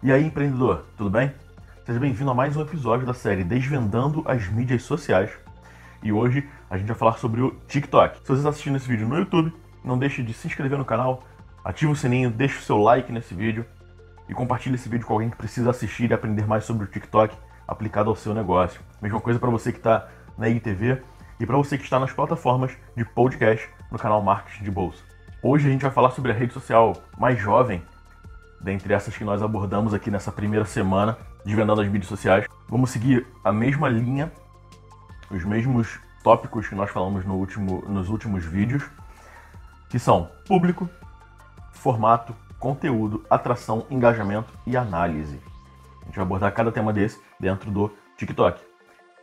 E aí, empreendedor, tudo bem? Seja bem-vindo a mais um episódio da série Desvendando as Mídias Sociais. E hoje a gente vai falar sobre o TikTok. Se você está assistindo esse vídeo no YouTube, não deixe de se inscrever no canal, ative o sininho, deixe o seu like nesse vídeo e compartilhe esse vídeo com alguém que precisa assistir e aprender mais sobre o TikTok aplicado ao seu negócio. Mesma coisa para você que está na IGTV e para você que está nas plataformas de podcast no canal Marketing de Bolsa. Hoje a gente vai falar sobre a rede social mais jovem dentre essas que nós abordamos aqui nessa primeira semana de Vendando as Mídias Sociais. Vamos seguir a mesma linha, os mesmos tópicos que nós falamos no último, nos últimos vídeos, que são público, formato, conteúdo, atração, engajamento e análise. A gente vai abordar cada tema desse dentro do TikTok.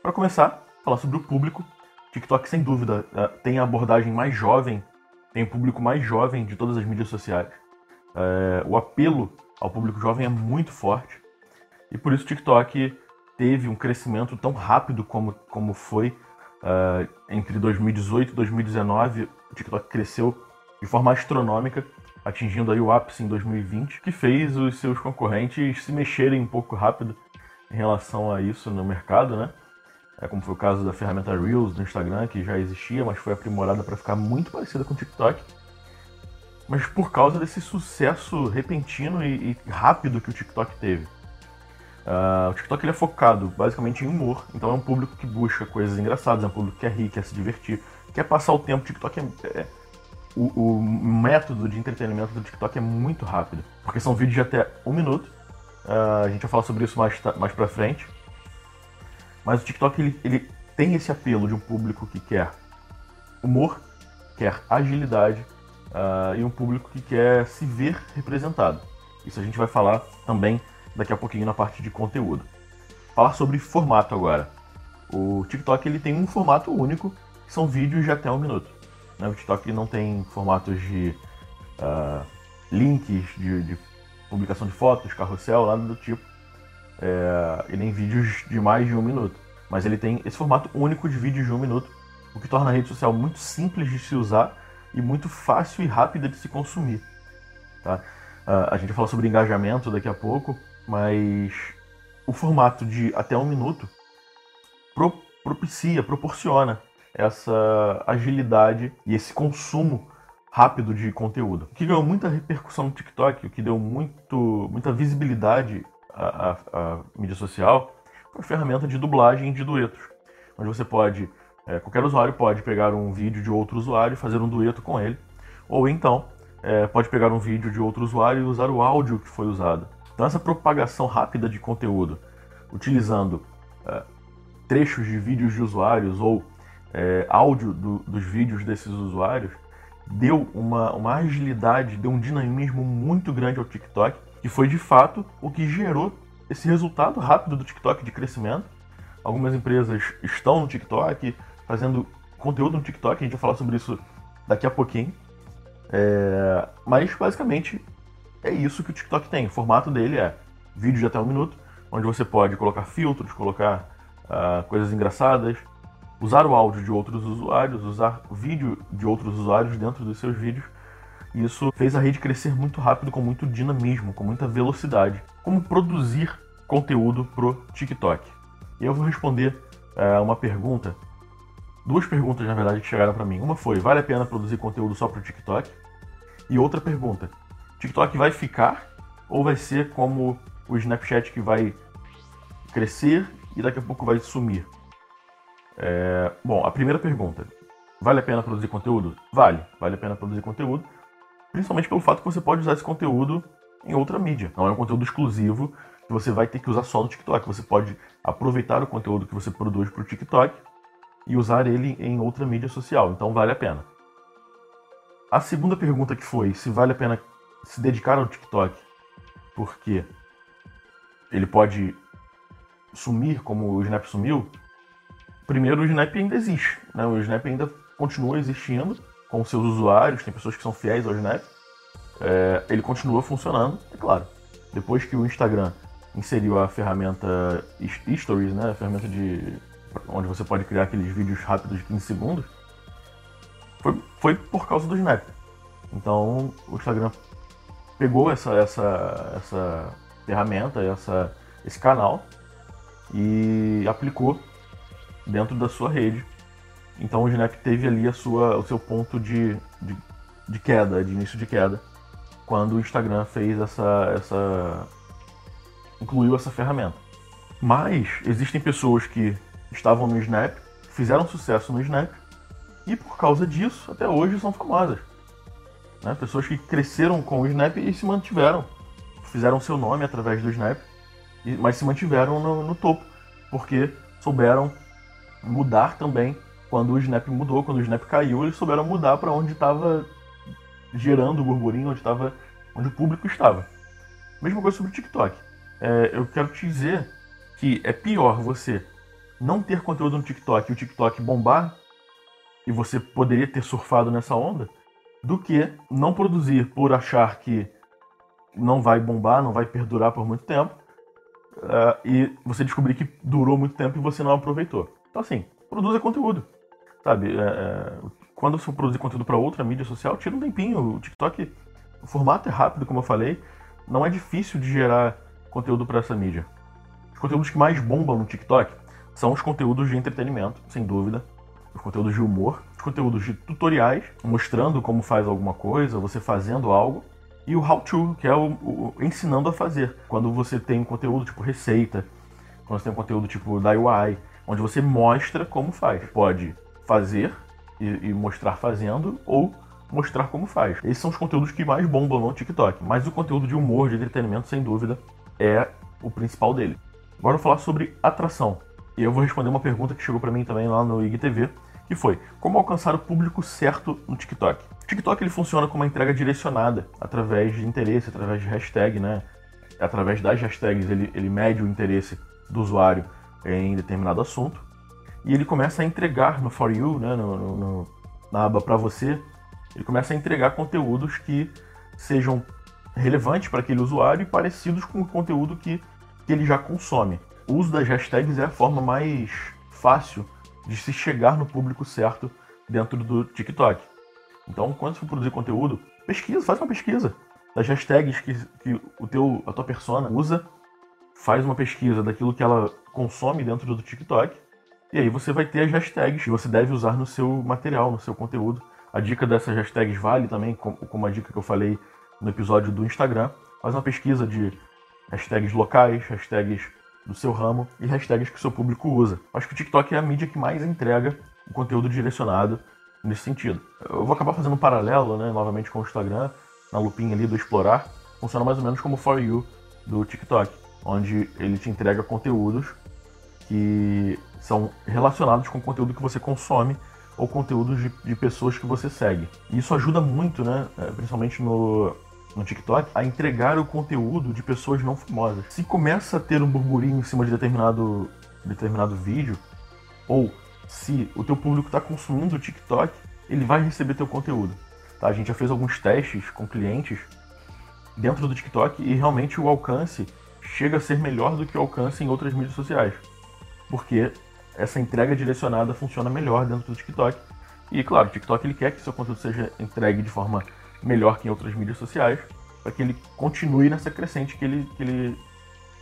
Para começar, falar sobre o público. TikTok, sem dúvida, eh, tem a abordagem mais jovem, tem o público mais jovem de todas as mídias sociais. É, o apelo ao público jovem é muito forte e por isso o TikTok teve um crescimento tão rápido como, como foi uh, entre 2018 e 2019. O TikTok cresceu de forma astronômica, atingindo aí o ápice em 2020, que fez os seus concorrentes se mexerem um pouco rápido em relação a isso no mercado, né? É como foi o caso da ferramenta Reels do Instagram, que já existia, mas foi aprimorada para ficar muito parecida com o TikTok mas por causa desse sucesso repentino e, e rápido que o TikTok teve. Uh, o TikTok ele é focado basicamente em humor, então é um público que busca coisas engraçadas, é um público que quer rir, quer se divertir, quer passar o tempo. O TikTok é, é o, o, método de entretenimento do TikTok é muito rápido, porque são vídeos de até um minuto. Uh, a gente vai falar sobre isso mais, mais pra frente. Mas o TikTok ele, ele tem esse apelo de um público que quer humor, quer agilidade uh, e um público que quer se ver representado. Isso a gente vai falar também daqui a pouquinho na parte de conteúdo. Falar sobre formato agora. O TikTok ele tem um formato único, que são vídeos de até um minuto. Né? O TikTok não tem formatos de uh, links, de, de, publicação de fotos, carrossel, nada do tipo. É, e nem vídeos de mais de um minuto. Mas ele tem esse formato único de vídeos de um minuto, o que torna a rede social muito simples de se usar e muito fácil e rápida de se consumir. Tá? Uh, a gente vai falar sobre engajamento daqui a pouco, mas o formato de até um minuto pro, propicia, proporciona essa agilidade e esse consumo rápido de conteúdo. O que ganhou muita repercussão no TikTok, o que deu muito, muita visibilidade à, à, à mídia social, foi a ferramenta de dublagem de duetos, onde você pode é, qualquer usuário pode pegar um vídeo de outro usuário e fazer um dueto com ele, ou então é, pode pegar um vídeo de outro usuário e usar o áudio que foi usado. Então, essa propagação rápida de conteúdo, utilizando é, trechos de vídeos de usuários ou é, áudio do, dos vídeos desses usuários, deu uma, uma agilidade, deu um dinamismo muito grande ao TikTok, que foi de fato o que gerou esse resultado rápido do TikTok de crescimento. Algumas empresas estão no TikTok, fazendo conteúdo no TikTok, a gente vai falar sobre isso daqui a pouquinho. É, mas basicamente é isso que o TikTok tem. O formato dele é vídeo de até um minuto, onde você pode colocar filtros, colocar uh, coisas engraçadas, usar o áudio de outros usuários, usar vídeo de outros usuários dentro dos seus vídeos. Isso fez a rede crescer muito rápido, com muito dinamismo, com muita velocidade. Como produzir conteúdo pro TikTok? E eu vou responder uh, uma pergunta duas perguntas, na verdade, que chegaram para mim. Uma foi: vale a pena produzir conteúdo só para o TikTok? E outra pergunta: TikTok vai ficar ou vai ser como o Snapchat que vai crescer e daqui a pouco vai sumir? É... Bom, a primeira pergunta: vale a pena produzir conteúdo? Vale, vale a pena produzir conteúdo, principalmente pelo fato que você pode usar esse conteúdo em outra mídia. Não é um conteúdo exclusivo que você vai ter que usar só no TikTok. Você pode aproveitar o conteúdo que você produz para o TikTok e usar ele em outra mídia social, então vale a pena. A segunda pergunta que foi se vale a pena se dedicar ao TikTok, porque ele pode sumir como o Snap sumiu. Primeiro, o Snap ainda existe, né? O Snap ainda continua existindo com seus usuários, tem pessoas que são fiéis ao Snap. É, ele continua funcionando, é claro. Depois que o Instagram inseriu a ferramenta Stories, né? A ferramenta de onde você pode criar aqueles vídeos rápidos de 15 segundos, foi, foi por causa do Snap. Então o Instagram pegou essa, essa, essa ferramenta, essa, esse canal e aplicou dentro da sua rede. Então o Snap teve ali a sua, o seu ponto de, de, de queda, de início de queda, quando o Instagram fez essa, essa incluiu essa ferramenta. Mas existem pessoas que estavam no Snap, fizeram sucesso no Snap e por causa disso até hoje são famosas. Né? Pessoas que cresceram com o Snap e se mantiveram, fizeram seu nome através do Snap, mas se mantiveram no, no topo porque souberam mudar também quando o Snap mudou, quando o Snap caiu, eles souberam mudar para onde estava gerando o burburinho, onde estava, onde o público estava. Mesma coisa sobre o TikTok. É, eu quero te dizer que é pior você não ter conteúdo no TikTok e o TikTok bombar e você poderia ter surfado nessa onda do que não produzir por achar que não vai bombar, não vai perdurar por muito tempo uh, e você descobrir que durou muito tempo e você não aproveitou. Então, assim, produza conteúdo, sabe? É, é, quando você produzir conteúdo para outra mídia social, tira um tempinho. O TikTok, o formato é rápido, como eu falei, não é difícil de gerar conteúdo para essa mídia. Os conteúdos que mais bombam no TikTok são os conteúdos de entretenimento, sem dúvida, os conteúdos de humor, os conteúdos de tutoriais, mostrando como faz alguma coisa, você fazendo algo, e o how to, que é o, o, ensinando a fazer. Quando você tem um conteúdo tipo receita, quando você tem um conteúdo tipo DIY, onde você mostra como faz. Pode fazer e, e mostrar fazendo ou mostrar como faz. Esses são os conteúdos que mais bombam no TikTok. Mas o conteúdo de humor, de entretenimento, sem dúvida, é o principal dele. Agora eu vou falar sobre atração. E eu vou responder uma pergunta que chegou para mim também lá no IGTV, que foi: como alcançar o público certo no TikTok? O TikTok ele funciona como uma entrega direcionada através de interesse, através de hashtag, né? Através das hashtags ele, ele mede o interesse do usuário em determinado assunto e ele começa a entregar no For You, né, no, no, no na aba para você, ele começa a entregar conteúdos que sejam relevantes para aquele usuário e parecidos com o conteúdo que, que ele já consome. O uso das hashtags é a forma mais fácil de se chegar no público certo dentro do TikTok. Então, quando você for produzir conteúdo, pesquisa, faz uma pesquisa das hashtags que, que o teu, a tua persona usa, faz uma pesquisa daquilo que ela consome dentro do TikTok, e aí você vai ter as hashtags que você deve usar no seu material, no seu conteúdo. A dica dessas hashtags vale também, como a dica que eu falei no episódio do Instagram. Faz uma pesquisa de hashtags locais, hashtags do seu ramo e hashtags que o seu público usa. Acho que o TikTok é a mídia que mais entrega o conteúdo direcionado nesse sentido. Eu vou acabar fazendo um paralelo, né, novamente com o Instagram, na lupinha ali do explorar. Funciona mais ou menos como o For You do TikTok, onde ele te entrega conteúdos que são relacionados com o conteúdo que você consome ou conteúdos de, de pessoas que você segue. E isso ajuda muito, né, é, principalmente no, no TikTok, a entregar o conteúdo de pessoas não famosas. Se começa a ter um burburinho em cima de determinado, determinado vídeo, ou se o teu público está consumindo o TikTok, ele vai receber teu conteúdo. Tá? A gente já fez alguns testes com clientes dentro do TikTok e realmente o alcance chega a ser melhor do que o alcance em outras mídias sociais. Porque essa entrega direcionada funciona melhor dentro do TikTok. E claro, o TikTok ele quer que seu conteúdo seja entregue de forma melhor que em outras mídias sociais, para que ele continue nessa crescente que ele, que ele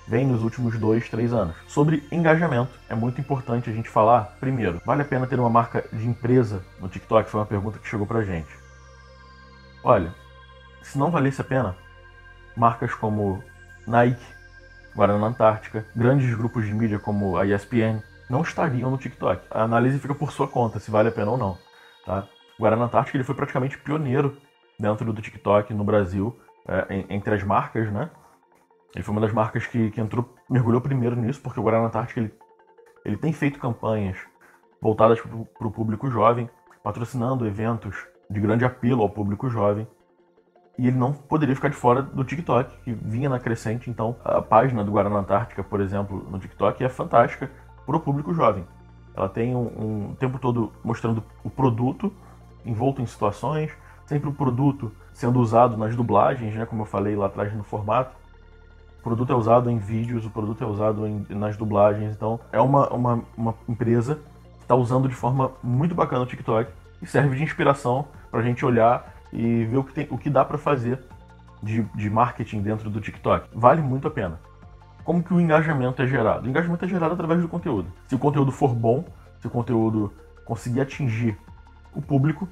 vem nos últimos dois, três anos. Sobre engajamento, é muito importante a gente falar, primeiro, vale a pena ter uma marca de empresa no TikTok? Foi uma pergunta que chegou pra gente. Olha, se não valesse a pena, marcas como Nike, Guarana Antártica, grandes grupos de mídia como a ESPN, não estariam no TikTok. A análise fica por sua conta, se vale a pena ou não. Tá? Guarana Antártica ele foi praticamente pioneiro dentro do TikTok no Brasil, é, entre as marcas, né? Ele foi uma das marcas que, que entrou, mergulhou primeiro nisso, porque o Guaraná Antártica ele, ele tem feito campanhas voltadas para o público jovem, patrocinando eventos de grande apelo ao público jovem. E ele não poderia ficar de fora do TikTok, que vinha na crescente. Então, a página do Guaraná Antártica, por exemplo, no TikTok é fantástica para o público jovem. Ela tem um, um tempo todo mostrando o produto envolto em situações, sempre o produto sendo usado nas dublagens, né, como eu falei lá atrás no formato o produto é usado em vídeos, o produto é usado em, nas dublagens. Então, é uma, uma, uma empresa que está usando de forma muito bacana o TikTok e serve de inspiração para a gente olhar e ver o que, tem, o que dá para fazer de, de marketing dentro do TikTok. Vale muito a pena. Como que o engajamento é gerado? O engajamento é gerado através do conteúdo. Se o conteúdo for bom, se o conteúdo conseguir atingir o público,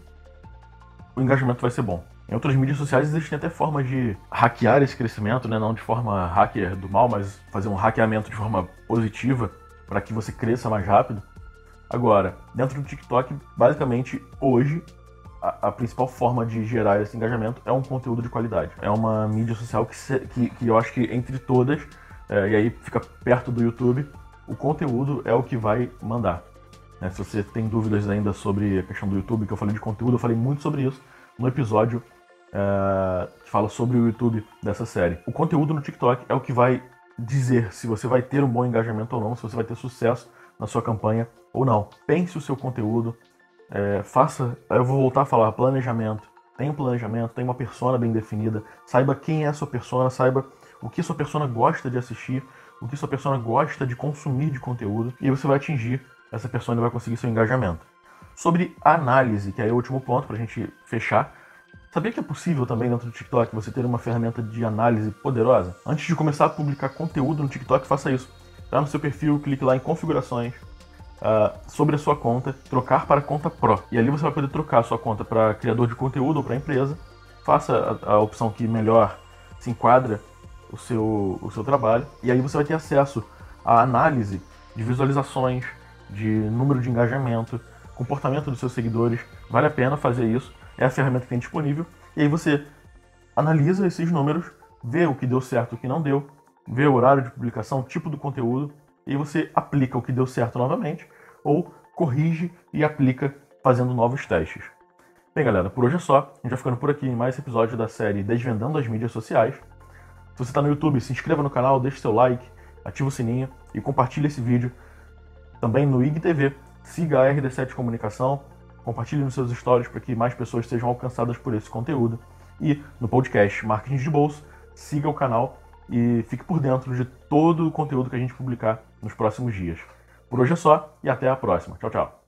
o engajamento vai ser bom. Em outras mídias sociais existem até formas de hackear esse crescimento, né? não de forma hacker do mal, mas fazer um hackeamento de forma positiva para que você cresça mais rápido. Agora, dentro do TikTok, basicamente, hoje, a, a, principal forma de gerar esse engajamento é um conteúdo de qualidade. É uma mídia social que, se, que, que eu acho que entre todas, é, e aí fica perto do YouTube, o conteúdo é o que vai mandar. Né? Se você tem dúvidas ainda sobre a questão do YouTube, que eu falei de conteúdo, eu falei muito sobre isso no episódio é, que fala sobre o YouTube dessa série. O conteúdo no TikTok é o que vai dizer se você vai ter um bom engajamento ou não, se você vai ter sucesso na sua campanha ou não. Pense o seu conteúdo, é, faça. Eu vou voltar a falar planejamento. Tenha um planejamento, tenha uma persona bem definida, saiba quem é a sua persona, saiba o que sua persona gosta de assistir, o que sua persona gosta de consumir de conteúdo, e você vai atingir essa persona e vai conseguir seu engajamento. Sobre análise, que é o último ponto para a gente fechar, Sabia que é possível também dentro do TikTok você ter uma ferramenta de análise poderosa? Antes de começar a publicar conteúdo no TikTok, faça isso. Tá no seu perfil, clique lá em configurações, uh, sobre a sua conta, trocar para conta Pro. E ali você vai poder trocar a sua conta para criador de conteúdo ou para empresa. Faça a, a, opção que melhor se enquadra o seu, o seu trabalho. E aí você vai ter acesso à análise de visualizações, de número de engajamento, comportamento dos seus seguidores. Vale a pena fazer isso é a ferramenta que tem disponível, e aí você analisa esses números, vê o que deu certo e o que não deu, vê o horário de publicação, tipo do conteúdo, e você aplica o que deu certo novamente, ou corrige e aplica fazendo novos testes. Bem, galera, por hoje é só. A gente vai ficando por aqui em mais episódio da série Desvendando as Mídias Sociais. Se você está no YouTube, se inscreva no canal, deixe seu like, ative o sininho e compartilhe esse vídeo. Também no IGTV, siga a RD7 Comunicação, Compartilhe nos seus stories para que mais pessoas sejam alcançadas por esse conteúdo. E no podcast Marketing de Bolsa, siga o canal e fique por dentro de todo o conteúdo que a gente publicar nos próximos dias. Por hoje é só e até a próxima. Tchau, tchau.